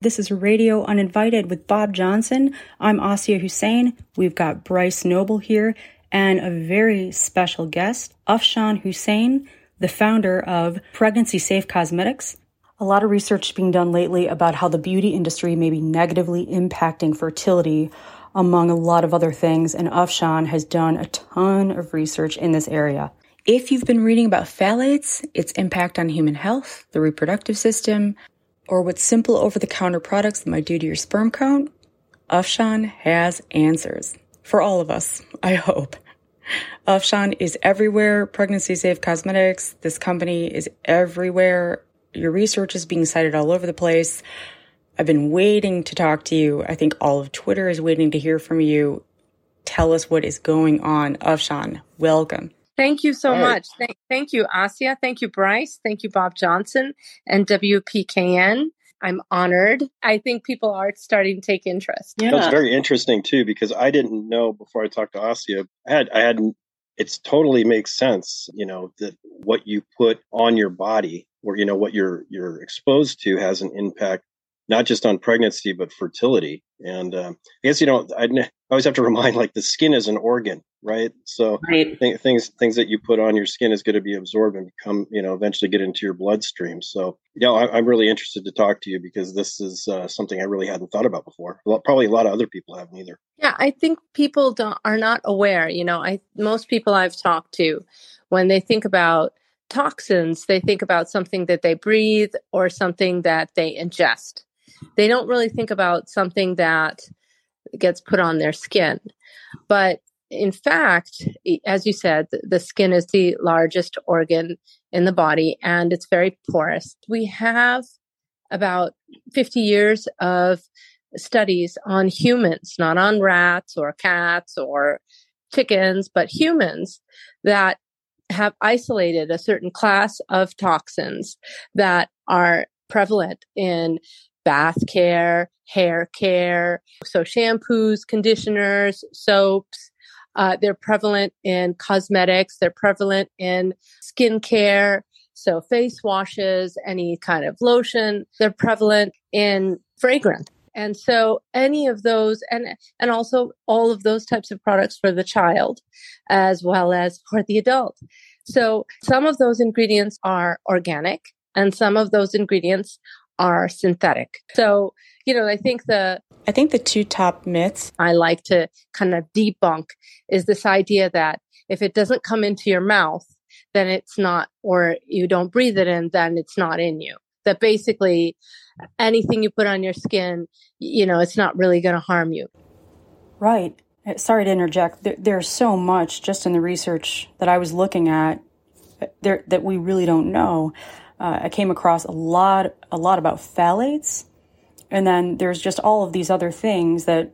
This is Radio Uninvited with Bob Johnson. I'm Asia Hussein. We've got Bryce Noble here and a very special guest, Afshan Hussain, the founder of Pregnancy Safe Cosmetics. A lot of research being done lately about how the beauty industry may be negatively impacting fertility, among a lot of other things, and Afshan has done a ton of research in this area. If you've been reading about phthalates, its impact on human health, the reproductive system, or what simple over the counter products that might do to your sperm count, Afshan has answers. For all of us, I hope. Afshan is everywhere. Pregnancy Safe Cosmetics. This company is everywhere. Your research is being cited all over the place. I've been waiting to talk to you. I think all of Twitter is waiting to hear from you. Tell us what is going on. Afshan, welcome. Thank you so right. much. Thank, thank you, Asia. Thank you, Bryce. Thank you, Bob Johnson and WPKN. I'm honored. I think people are starting to take interest. Yeah. That's very interesting too, because I didn't know before I talked to Asia. I had I hadn't it's totally makes sense, you know, that what you put on your body or you know what you're you're exposed to has an impact not just on pregnancy but fertility. And um, I guess you know I always have to remind like the skin is an organ, right? So right. Th- things things that you put on your skin is going to be absorbed and become you know eventually get into your bloodstream. So you know I, am really interested to talk to you because this is uh, something I really hadn't thought about before. Well, probably a lot of other people haven't either. Yeah, I think people don't, are not aware. You know, I most people I've talked to when they think about toxins, they think about something that they breathe or something that they ingest they don't really think about something that gets put on their skin. But in fact, as you said, the skin is the largest organ in the body and it's very porous. We have about 50 years of studies on humans, not on rats or cats or chickens, but humans that have isolated a certain class of toxins that are prevalent in bath care, hair care. So shampoos, conditioners, soaps. Uh, they're prevalent in cosmetics. They're prevalent in skincare. So face washes, any kind of lotion. They're prevalent in fragrance. And so any of those and and also all of those types of products for the child as well as for the adult. So some of those ingredients are organic and some of those ingredients are synthetic. So, you know, I think the I think the two top myths I like to kind of debunk is this idea that if it doesn't come into your mouth, then it's not or you don't breathe it in, then it's not in you. That basically anything you put on your skin, you know, it's not really going to harm you. Right. Uh, sorry to interject. There, there's so much just in the research that I was looking at uh, there that we really don't know uh, I came across a lot, a lot about phthalates, and then there's just all of these other things that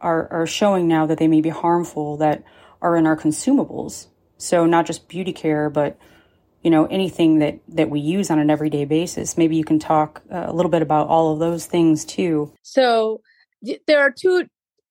are are showing now that they may be harmful that are in our consumables. So not just beauty care, but you know anything that that we use on an everyday basis. Maybe you can talk uh, a little bit about all of those things too. So there are two,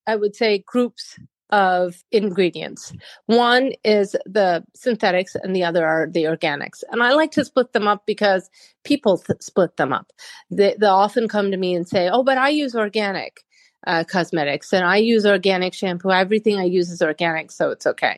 I would say, groups of ingredients. One is the synthetics and the other are the organics. And I like to split them up because people th- split them up. They, they often come to me and say, Oh, but I use organic uh, cosmetics and I use organic shampoo. Everything I use is organic, so it's okay.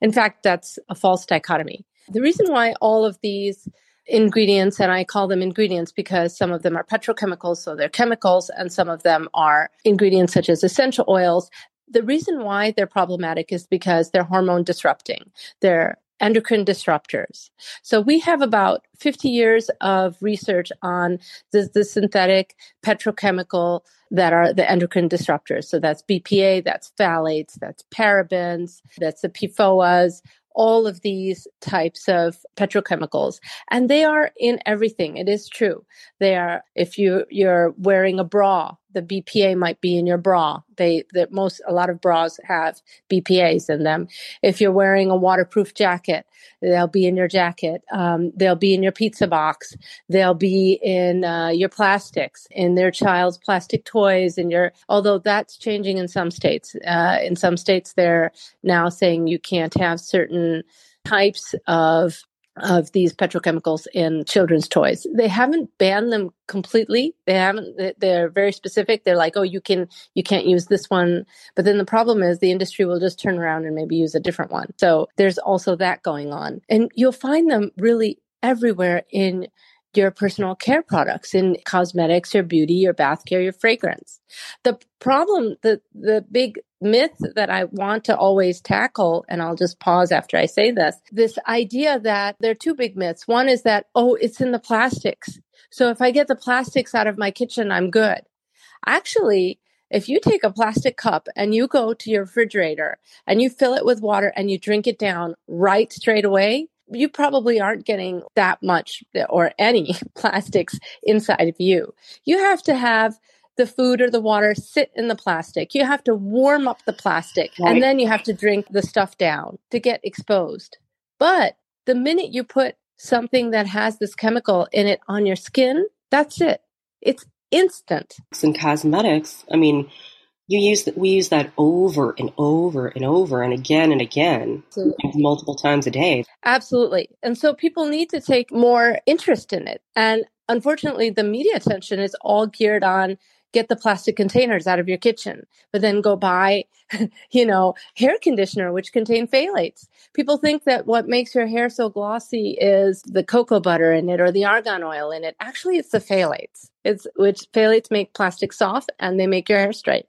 In fact, that's a false dichotomy. The reason why all of these ingredients, and I call them ingredients because some of them are petrochemicals, so they're chemicals, and some of them are ingredients such as essential oils the reason why they're problematic is because they're hormone disrupting. They're endocrine disruptors. So we have about 50 years of research on the, the, synthetic petrochemical that are the endocrine disruptors. So that's BPA, that's phthalates, that's parabens, that's the PFOAs, all of these types of petrochemicals and they are in everything it is true they are if you you're wearing a bra the BPA might be in your bra. They that most a lot of bras have BPA's in them. If you're wearing a waterproof jacket, they'll be in your jacket. Um, they'll be in your pizza box. They'll be in uh, your plastics, in their child's plastic toys, and your. Although that's changing in some states. Uh, in some states, they're now saying you can't have certain types of of these petrochemicals in children's toys. They haven't banned them completely. They haven't they're very specific. They're like, "Oh, you can you can't use this one." But then the problem is the industry will just turn around and maybe use a different one. So there's also that going on. And you'll find them really everywhere in your personal care products in cosmetics, your beauty, your bath care, your fragrance. The problem, the, the big myth that I want to always tackle, and I'll just pause after I say this, this idea that there are two big myths. One is that, oh, it's in the plastics. So if I get the plastics out of my kitchen, I'm good. Actually, if you take a plastic cup and you go to your refrigerator and you fill it with water and you drink it down right straight away, you probably aren't getting that much or any plastics inside of you. You have to have the food or the water sit in the plastic. You have to warm up the plastic right. and then you have to drink the stuff down to get exposed. But the minute you put something that has this chemical in it on your skin, that's it. It's instant. In cosmetics, I mean, you use that we use that over and over and over and again and again Absolutely. multiple times a day Absolutely. And so people need to take more interest in it. And unfortunately, the media attention is all geared on get the plastic containers out of your kitchen, but then go buy, you know, hair conditioner, which contain phthalates. People think that what makes your hair so glossy is the cocoa butter in it or the argan oil in it. Actually, it's the phthalates. It's which phthalates make plastic soft and they make your hair straight.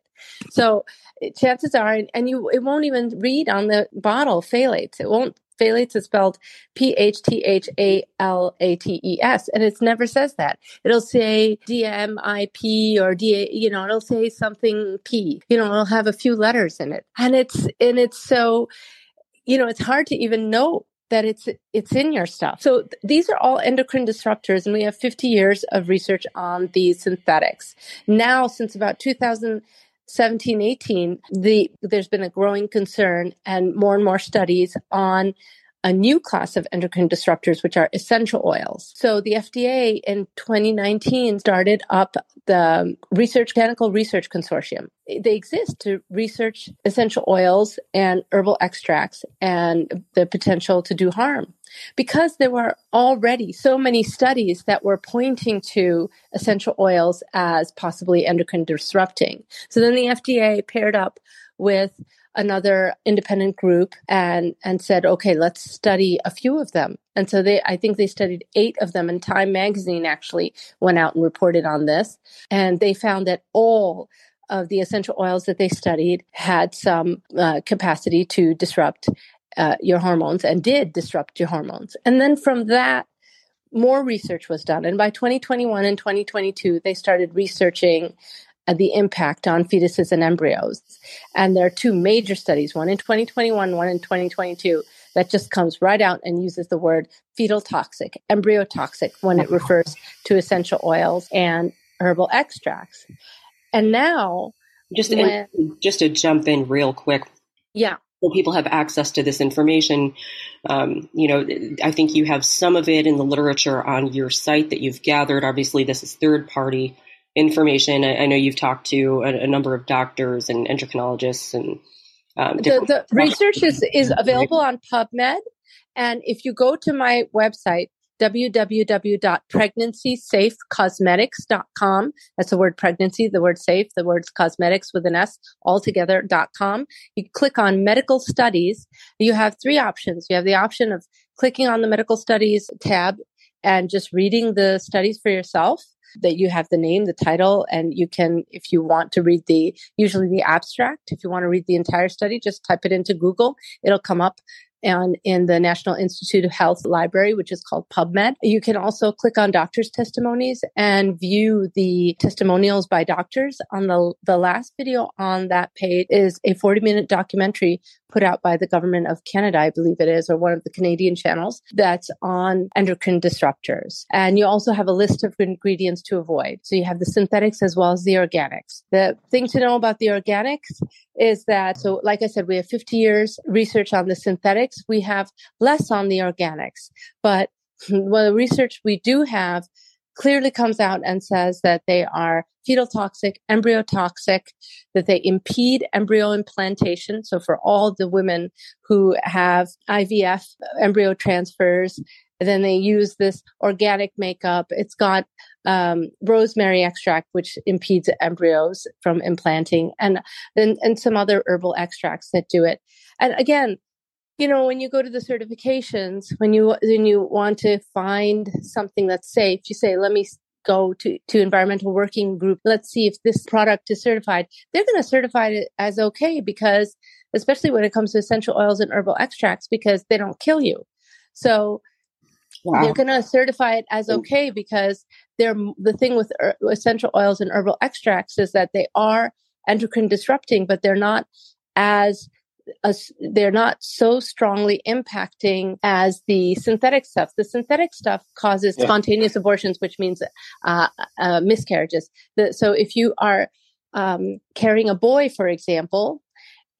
So eh, chances are, and you, it won't even read on the bottle phthalates. It won't. Phthalates is spelled P H T H A L A T E S, and it never says that. It'll say D M I P or D, you know, it'll say something P. You know, it'll have a few letters in it, and it's and it's so, you know, it's hard to even know that it's it's in your stuff. So th- these are all endocrine disruptors, and we have 50 years of research on these synthetics. Now, since about 2000 17, 18, the, there's been a growing concern and more and more studies on a new class of endocrine disruptors, which are essential oils. So the FDA in 2019 started up the Research Chemical Research Consortium. They exist to research essential oils and herbal extracts and the potential to do harm. Because there were already so many studies that were pointing to essential oils as possibly endocrine disrupting. So then the FDA paired up with another independent group and and said okay let's study a few of them. And so they i think they studied eight of them and time magazine actually went out and reported on this. And they found that all of the essential oils that they studied had some uh, capacity to disrupt uh, your hormones and did disrupt your hormones. And then from that more research was done. And by 2021 and 2022 they started researching the impact on fetuses and embryos. And there are two major studies, one in 2021, one in 2022, that just comes right out and uses the word fetal toxic, embryo toxic when it refers to essential oils and herbal extracts. And now, just when, just to jump in real quick, yeah, so people have access to this information. Um, you know, I think you have some of it in the literature on your site that you've gathered. Obviously, this is third party information. I, I know you've talked to a, a, number of doctors and endocrinologists and um, the, the research is, is available on PubMed. And if you go to my website, www.pregnancysafecosmetics.com. That's the word pregnancy, the word safe, the words cosmetics with an S altogether.com. You click on medical studies. You have three options. You have the option of clicking on the medical studies tab and just reading the studies for yourself that you have the name, the title, and you can, if you want to read the, usually the abstract, if you want to read the entire study, just type it into Google. It'll come up and in the National Institute of Health library, which is called PubMed. You can also click on doctors' testimonies and view the testimonials by doctors. On the, the last video on that page is a 40 minute documentary put out by the government of Canada, I believe it is, or one of the Canadian channels that's on endocrine disruptors. And you also have a list of ingredients to avoid. So you have the synthetics as well as the organics. The thing to know about the organics is that, so like I said, we have 50 years research on the synthetics. We have less on the organics, but well, the research we do have clearly comes out and says that they are fetal toxic, embryo toxic, that they impede embryo implantation. So for all the women who have IVF embryo transfers, Then they use this organic makeup. It's got um, rosemary extract, which impedes embryos from implanting, and then and some other herbal extracts that do it. And again, you know, when you go to the certifications, when you when you want to find something that's safe, you say, "Let me go to, to environmental working group. Let's see if this product is certified. They're going to certify it as okay because, especially when it comes to essential oils and herbal extracts, because they don't kill you. So wow. they're going to certify it as okay because they're the thing with er, essential oils and herbal extracts is that they are endocrine disrupting, but they're not as they're not so strongly impacting as the synthetic stuff. The synthetic stuff causes yeah. spontaneous abortions, which means uh, uh, miscarriages. The, so if you are um, carrying a boy, for example,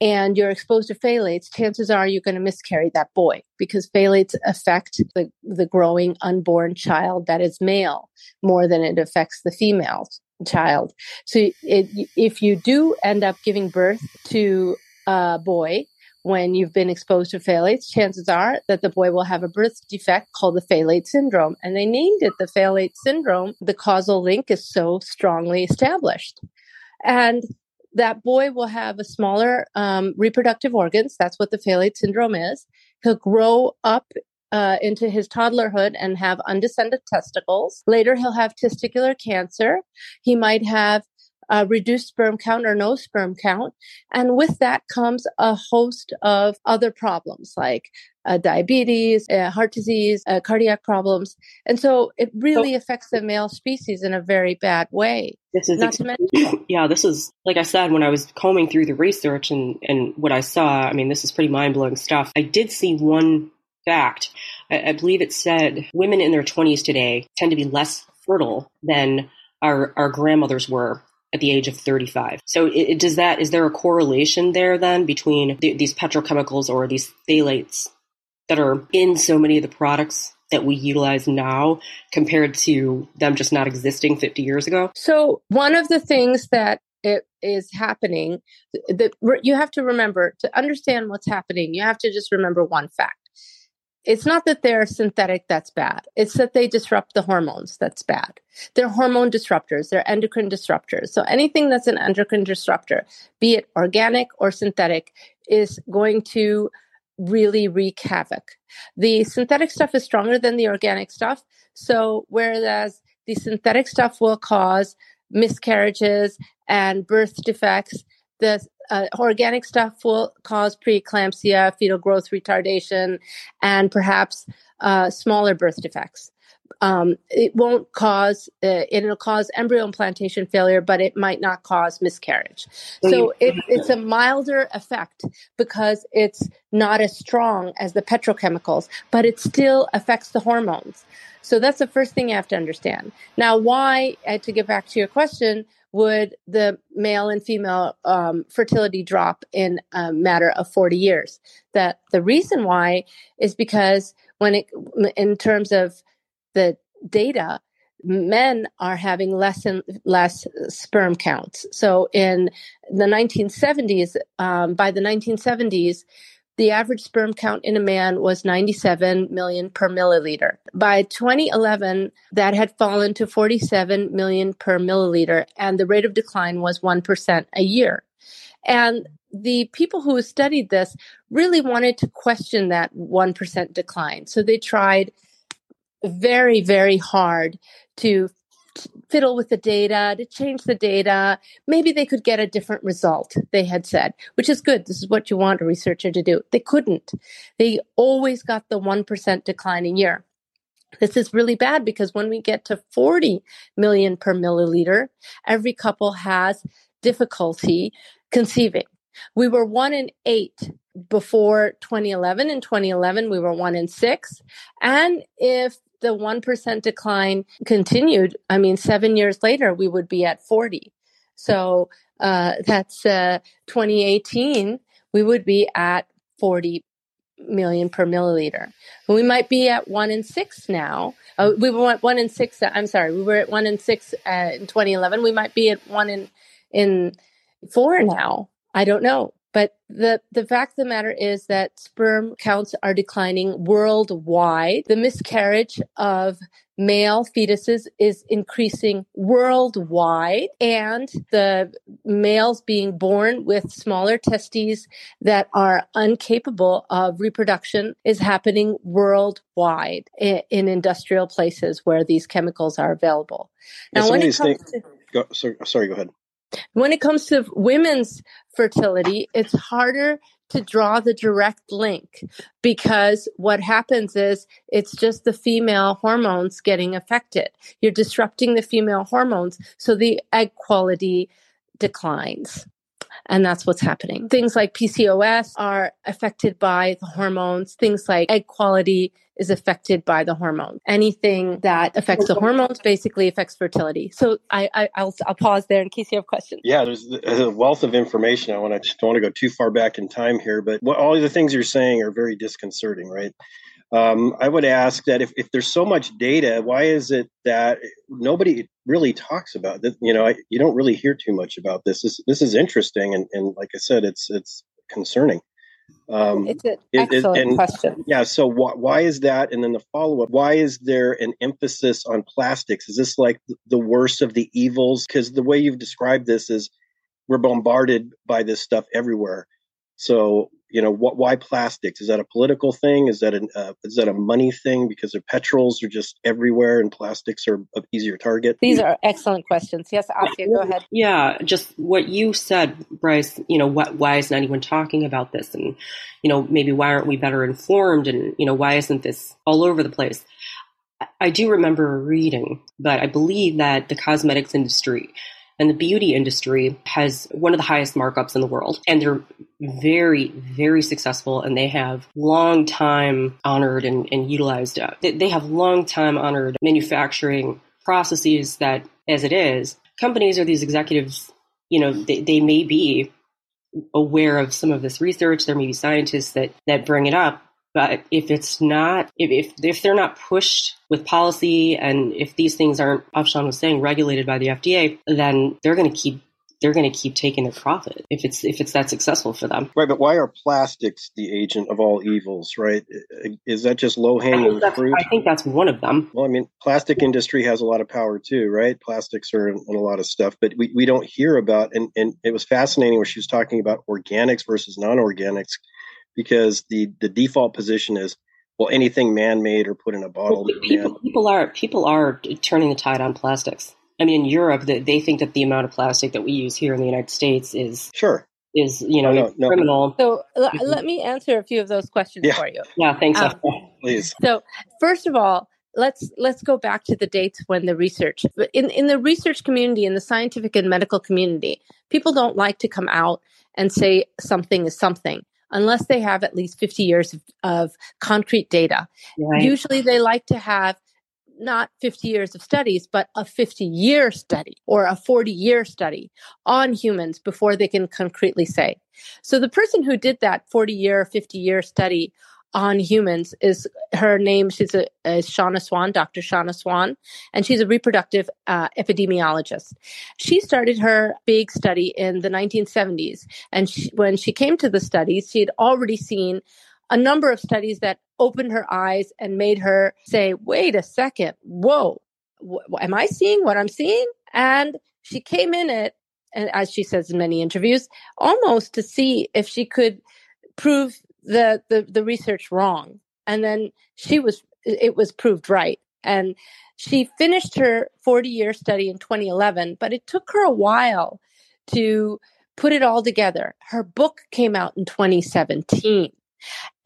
and you're exposed to phthalates, chances are you're going to miscarry that boy because phthalates affect the, the growing unborn child that is male more than it affects the female child. So it, if you do end up giving birth to a boy when you've been exposed to phthalates, chances are that the boy will have a birth defect called the phthalate syndrome. And they named it the phthalate syndrome. The causal link is so strongly established. And that boy will have a smaller um, reproductive organs. That's what the phthalate syndrome is. He'll grow up uh, into his toddlerhood and have undescended testicles. Later, he'll have testicular cancer. He might have uh, reduced sperm count or no sperm count. And with that comes a host of other problems like uh, diabetes, uh, heart disease, uh, cardiac problems. And so it really so, affects the male species in a very bad way. This is Not ex- mention- yeah, this is like I said when I was combing through the research and, and what I saw. I mean, this is pretty mind blowing stuff. I did see one fact. I, I believe it said women in their 20s today tend to be less fertile than our, our grandmothers were at the age of 35. So it, does that, is there a correlation there then between the, these petrochemicals or these phthalates that are in so many of the products that we utilize now compared to them just not existing 50 years ago? So one of the things that it is happening that you have to remember to understand what's happening, you have to just remember one fact it's not that they're synthetic that's bad. It's that they disrupt the hormones that's bad. They're hormone disruptors, they're endocrine disruptors. So anything that's an endocrine disruptor, be it organic or synthetic, is going to really wreak havoc. The synthetic stuff is stronger than the organic stuff. So whereas the synthetic stuff will cause miscarriages and birth defects, the uh, organic stuff will cause preeclampsia, fetal growth retardation, and perhaps uh, smaller birth defects. Um, it won't cause uh, it'll cause embryo implantation failure, but it might not cause miscarriage. So it, it's a milder effect because it's not as strong as the petrochemicals, but it still affects the hormones. So that's the first thing you have to understand. Now, why? Uh, to get back to your question, would the male and female um, fertility drop in a matter of 40 years. That the reason why is because when it, in terms of the data, men are having less and less sperm counts. So in the 1970s, um, by the 1970s, the average sperm count in a man was 97 million per milliliter. By 2011, that had fallen to 47 million per milliliter, and the rate of decline was 1% a year. And the people who studied this really wanted to question that 1% decline. So they tried very, very hard to fiddle with the data, to change the data. Maybe they could get a different result, they had said, which is good. This is what you want a researcher to do. They couldn't. They always got the 1% decline a year. This is really bad because when we get to 40 million per milliliter, every couple has difficulty conceiving. We were one in eight before 2011. In 2011, we were one in six. And if the 1% decline continued, I mean, seven years later, we would be at 40. So uh, that's uh, 2018, we would be at 40 million per milliliter. We might be at one in six now. Uh, we were at one in six. I'm sorry, we were at one in six uh, in 2011. We might be at one in in four now. I don't know. But the, the fact of the matter is that sperm counts are declining worldwide. The miscarriage of male fetuses is increasing worldwide and the males being born with smaller testes that are incapable of reproduction is happening worldwide in, in industrial places where these chemicals are available. Now, when it comes to, go, sorry, go ahead. When it comes to women's fertility, it's harder to draw the direct link because what happens is it's just the female hormones getting affected. You're disrupting the female hormones, so the egg quality declines. And that's what's happening. Things like PCOS are affected by the hormones. Things like egg quality is affected by the hormone. Anything that affects the hormones basically affects fertility. So I, will I'll pause there in case you have questions. Yeah, there's a wealth of information. I want to just don't want to go too far back in time here, but what, all the things you're saying are very disconcerting, right? Um, I would ask that if, if there's so much data, why is it that nobody really talks about this? You know, I, you don't really hear too much about this. This, this is interesting, and, and like I said, it's it's concerning. Um, it's an excellent it, and, question. Yeah. So wh- why is that? And then the follow up: Why is there an emphasis on plastics? Is this like the worst of the evils? Because the way you've described this is we're bombarded by this stuff everywhere. So you know what why plastics? Is that a political thing? Is that an uh, is that a money thing? Because the petrols are just everywhere and plastics are an easier target? These are excellent questions. Yes Asya, go ahead. Yeah just what you said bryce you know what why isn't anyone talking about this? And you know maybe why aren't we better informed? And you know why isn't this all over the place? I do remember reading, but I believe that the cosmetics industry and the beauty industry has one of the highest markups in the world. And they're very, very successful and they have long time honored and, and utilized, uh, they, they have long time honored manufacturing processes that, as it is, companies or these executives, you know, they, they may be aware of some of this research. There may be scientists that, that bring it up, but if it's not, if, if, if they're not pushed with policy and if these things aren't, Afshan was saying, regulated by the FDA, then they're going to keep they're going to keep taking their profit if it's if it's that successful for them. Right, but why are plastics the agent of all evils? Right? Is that just low hanging fruit? I think that's one of them. Well, I mean, plastic industry has a lot of power too, right? Plastics are in, in a lot of stuff, but we, we don't hear about. And and it was fascinating when she was talking about organics versus non organics because the the default position is well anything man-made or put in a bottle. Well, people, people are people are turning the tide on plastics. I mean, in Europe, they, they think that the amount of plastic that we use here in the United States is sure is you know oh, no, criminal. No. So l- let me answer a few of those questions yeah. for you. Yeah, thanks. Um, please. So first of all, let's let's go back to the dates when the research in in the research community in the scientific and medical community, people don't like to come out and say something is something unless they have at least 50 years of, of concrete data. Right. Usually they like to have not 50 years of studies, but a 50 year study or a 40 year study on humans before they can concretely say. So the person who did that 40 year, 50 year study on humans is her name. She's a, a Shanna Swan, Dr. Shanna Swan, and she's a reproductive uh, epidemiologist. She started her big study in the 1970s, and she, when she came to the studies, she had already seen a number of studies that opened her eyes and made her say, "Wait a second, whoa, w- am I seeing what I'm seeing?" And she came in it, and as she says in many interviews, almost to see if she could prove the the the research wrong. And then she was it was proved right. And she finished her 40 year study in 2011 but it took her a while to put it all together. Her book came out in 2017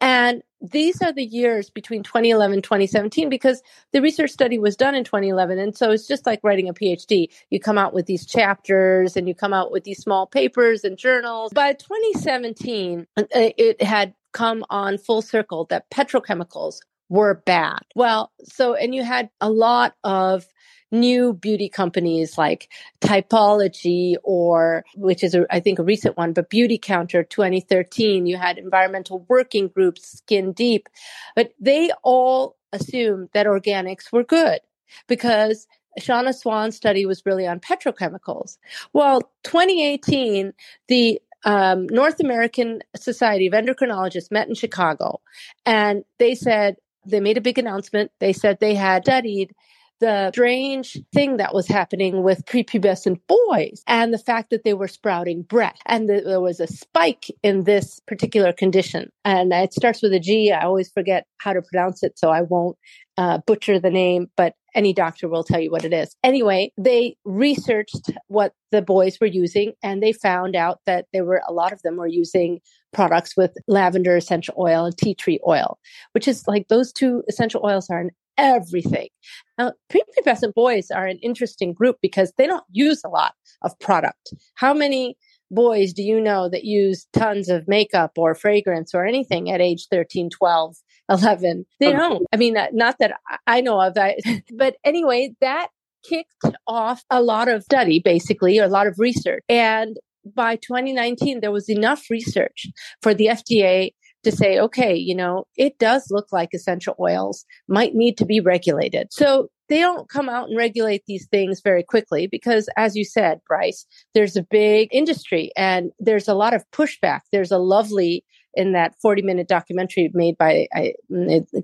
and these are the years between 2011 and 2017 because the research study was done in 2011 and so it's just like writing a phd you come out with these chapters and you come out with these small papers and journals. By 2017 uh, it had come on full circle that petrochemicals were bad. Well, so, and you had a lot of new beauty companies like Typology or, which is, a, I think, a recent one, but Beautycounter 2013. You had environmental working groups, Skin Deep, but they all assumed that organics were good because Shanna Swan's study was really on petrochemicals. Well, 2018, the um, North American Society of Endocrinologists met in Chicago, and they said they made a big announcement. They said they had studied the strange thing that was happening with prepubescent boys and the fact that they were sprouting breast and that there was a spike in this particular condition. And it starts with a G. I always forget how to pronounce it, so I won't uh, butcher the name, but any doctor will tell you what it is. Anyway, they researched what the boys were using and they found out that there were a lot of them were using products with lavender essential oil and tea tree oil, which is like those two essential oils are in everything. Now, prepubescent boys are an interesting group because they don't use a lot of product. How many boys do you know that use tons of makeup or fragrance or anything at age 13, 12? 11. They don't. I mean, not that I know of that. But anyway, that kicked off a lot of study, basically, or a lot of research. And by 2019, there was enough research for the FDA to say, okay, you know, it does look like essential oils might need to be regulated. So they don't come out and regulate these things very quickly because, as you said, Bryce, there's a big industry and there's a lot of pushback. There's a lovely in that 40 minute documentary made by a,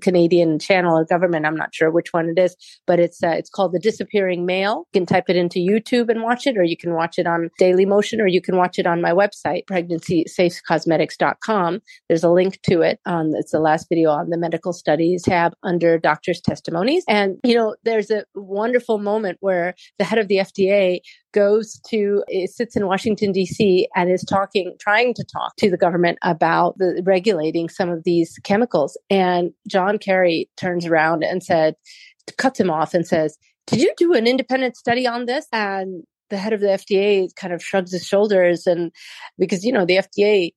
Canadian channel or government. I'm not sure which one it is, but it's uh, it's called The Disappearing Male. You can type it into YouTube and watch it, or you can watch it on Dailymotion, or you can watch it on my website, pregnancy.safecosmetics.com. There's a link to it. It's the last video on the medical studies tab under doctors' testimonies. And you know, there's a wonderful moment where the head of the FDA goes to sits in Washington D.C. and is talking, trying to talk to the government about the regulating some of these chemicals. And John Kerry turns around and said, cuts him off and says, "Did you do an independent study on this?" And the head of the FDA kind of shrugs his shoulders and because you know the FDA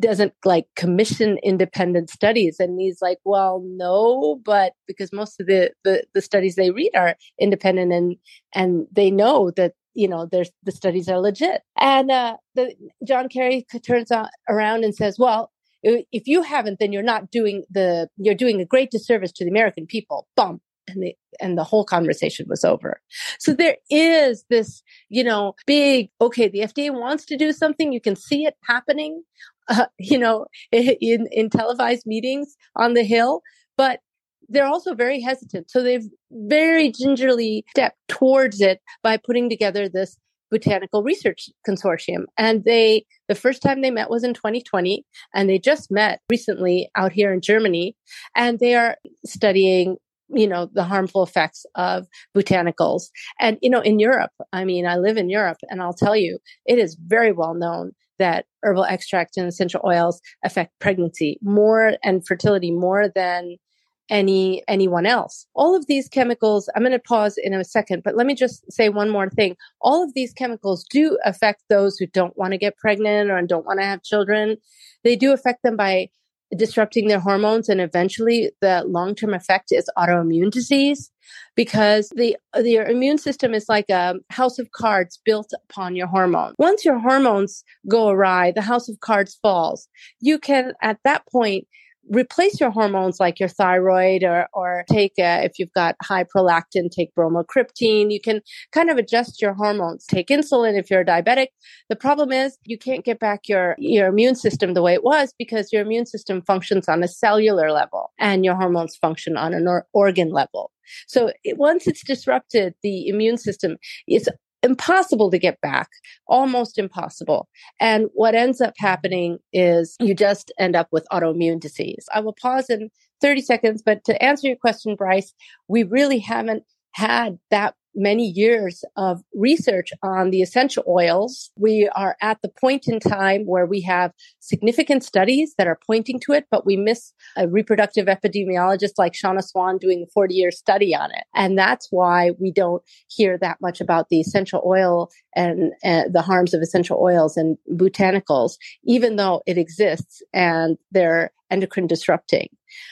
doesn't like commission independent studies and he's like well no but because most of the, the the studies they read are independent and and they know that you know there's the studies are legit. And uh the john kerry turns on, around and says well if you haven't then you're not doing the you're doing a great disservice to the american people. Bump. And the and the whole conversation was over. So there is this you know big okay the fda wants to do something. You can see it happening uh, you know in in televised meetings on the hill but they're also very hesitant. So they've very gingerly stepped towards it by putting together this botanical research consortium. And they, the first time they met was in 2020, and they just met recently out here in Germany, and they are studying you know the harmful effects of botanicals and you know in europe i mean i live in europe and i'll tell you it is very well known that herbal extracts and essential oils affect pregnancy more and fertility more than any anyone else. All of these chemicals, I'm going to pause in a second, but let me just say one more thing. All of these chemicals do affect those who don't want to get pregnant or don't want to have children. They do affect them by disrupting their hormones and eventually the long-term effect is autoimmune disease because the your immune system is like a house of cards built upon your hormone. Once your hormones go awry, the house of cards falls. You can at that point replace your hormones like your thyroid or, or take, a, if you've got high prolactin, take bromocriptine. You can kind of adjust your hormones. Take insulin if you're diabetic. The problem is you can't get back your, your immune system the way it was because your immune system functions on a cellular level and your hormones function on an or- organ level. So it, once it's disrupted, the immune system, it's impossible to get back, almost impossible. And what ends up happening is you just end up with autoimmune disease. I will pause in 30 seconds, but to answer your question, Bryce, we really haven't had that many years of research on the essential oils. We are at the point in time where we have significant studies that are pointing to it, but we miss a reproductive epidemiologist like Shanna Swan doing a 40 year study on it. And that's why we don't hear that much about the essential oil and uh, the harms of essential oils and botanicals, even though it exists and they're endocrine disrupting.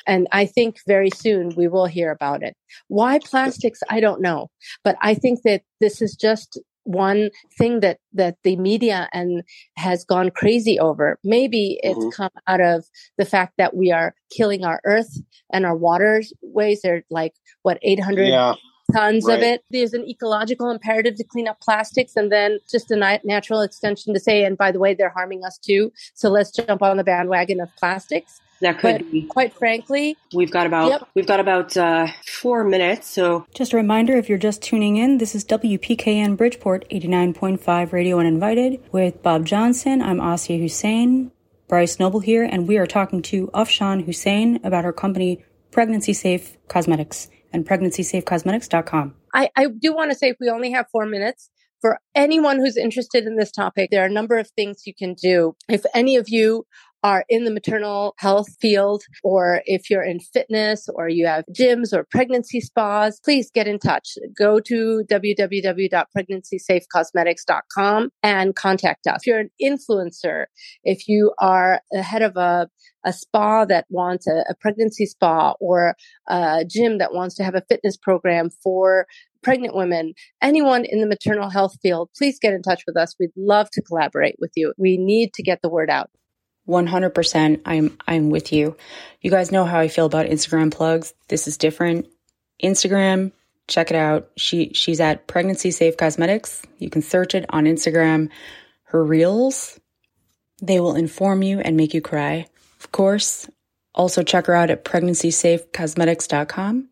And I think very soon we will hear about it. Why plastics? I don't know. But I think that this is just one thing that that the media and has gone crazy over maybe it's mm-hmm. come out of the fact that we are killing our earth and our waterways they're like what 800 yeah tons right. of it. There's an ecological imperative to clean up plastics, and then just a natural extension to say, and by the way, they're harming us too. So let's jump on the bandwagon of plastics. That could but be. Quite frankly, we've got about yep. we've got about uh, four minutes. So just a reminder, if you're just tuning in, this is WPKN Bridgeport 89.5 Radio Uninvited with Bob Johnson. I'm Asia Hussein. Bryce Noble here, and we are talking to Afshan Hussain about her company Pregnancy Safe Cosmetics and pregnancysafecosmetics.com. I, I do want to say if we only have four minutes, for anyone who's interested in this topic, there are a number of things you can do. If any of you are in the maternal health field, or if you're in fitness or you have gyms or pregnancy spas, please get in touch. Go to www.pregnancysafecosmetics.com and contact us. If you're an influencer, if you are the head of a a spa that wants a, a pregnancy spa or a gym that wants to have a fitness program for pregnant women, anyone in the maternal health field, please get in touch with us. We'd love to collaborate with you. We need to get the word out. 100% I'm I'm with you. You guys know how I feel about Instagram plugs. This is different. Instagram, check it out. She she's at Pregnancy Safe Cosmetics. You can search it on Instagram. Her reels, they will inform you and make you cry. Of course, also check her out at pregnancysafecosmetics.com.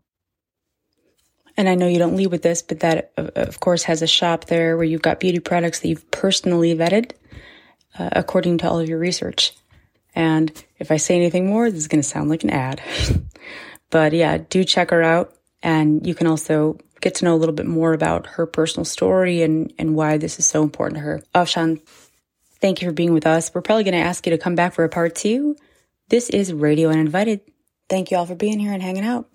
And I know you don't lead with this, but that of course has a shop there where you've got beauty products that you've personally vetted uh, according to all of your research. And if I say anything more, this is going to sound like an ad. but yeah, do check her out. And you can also get to know a little bit more about her personal story and, and why this is so important to her. Afshan, thank you for being with us. We're probably going to ask you to come back for a part two. This is Radio Uninvited. Thank you all for being here and hanging out.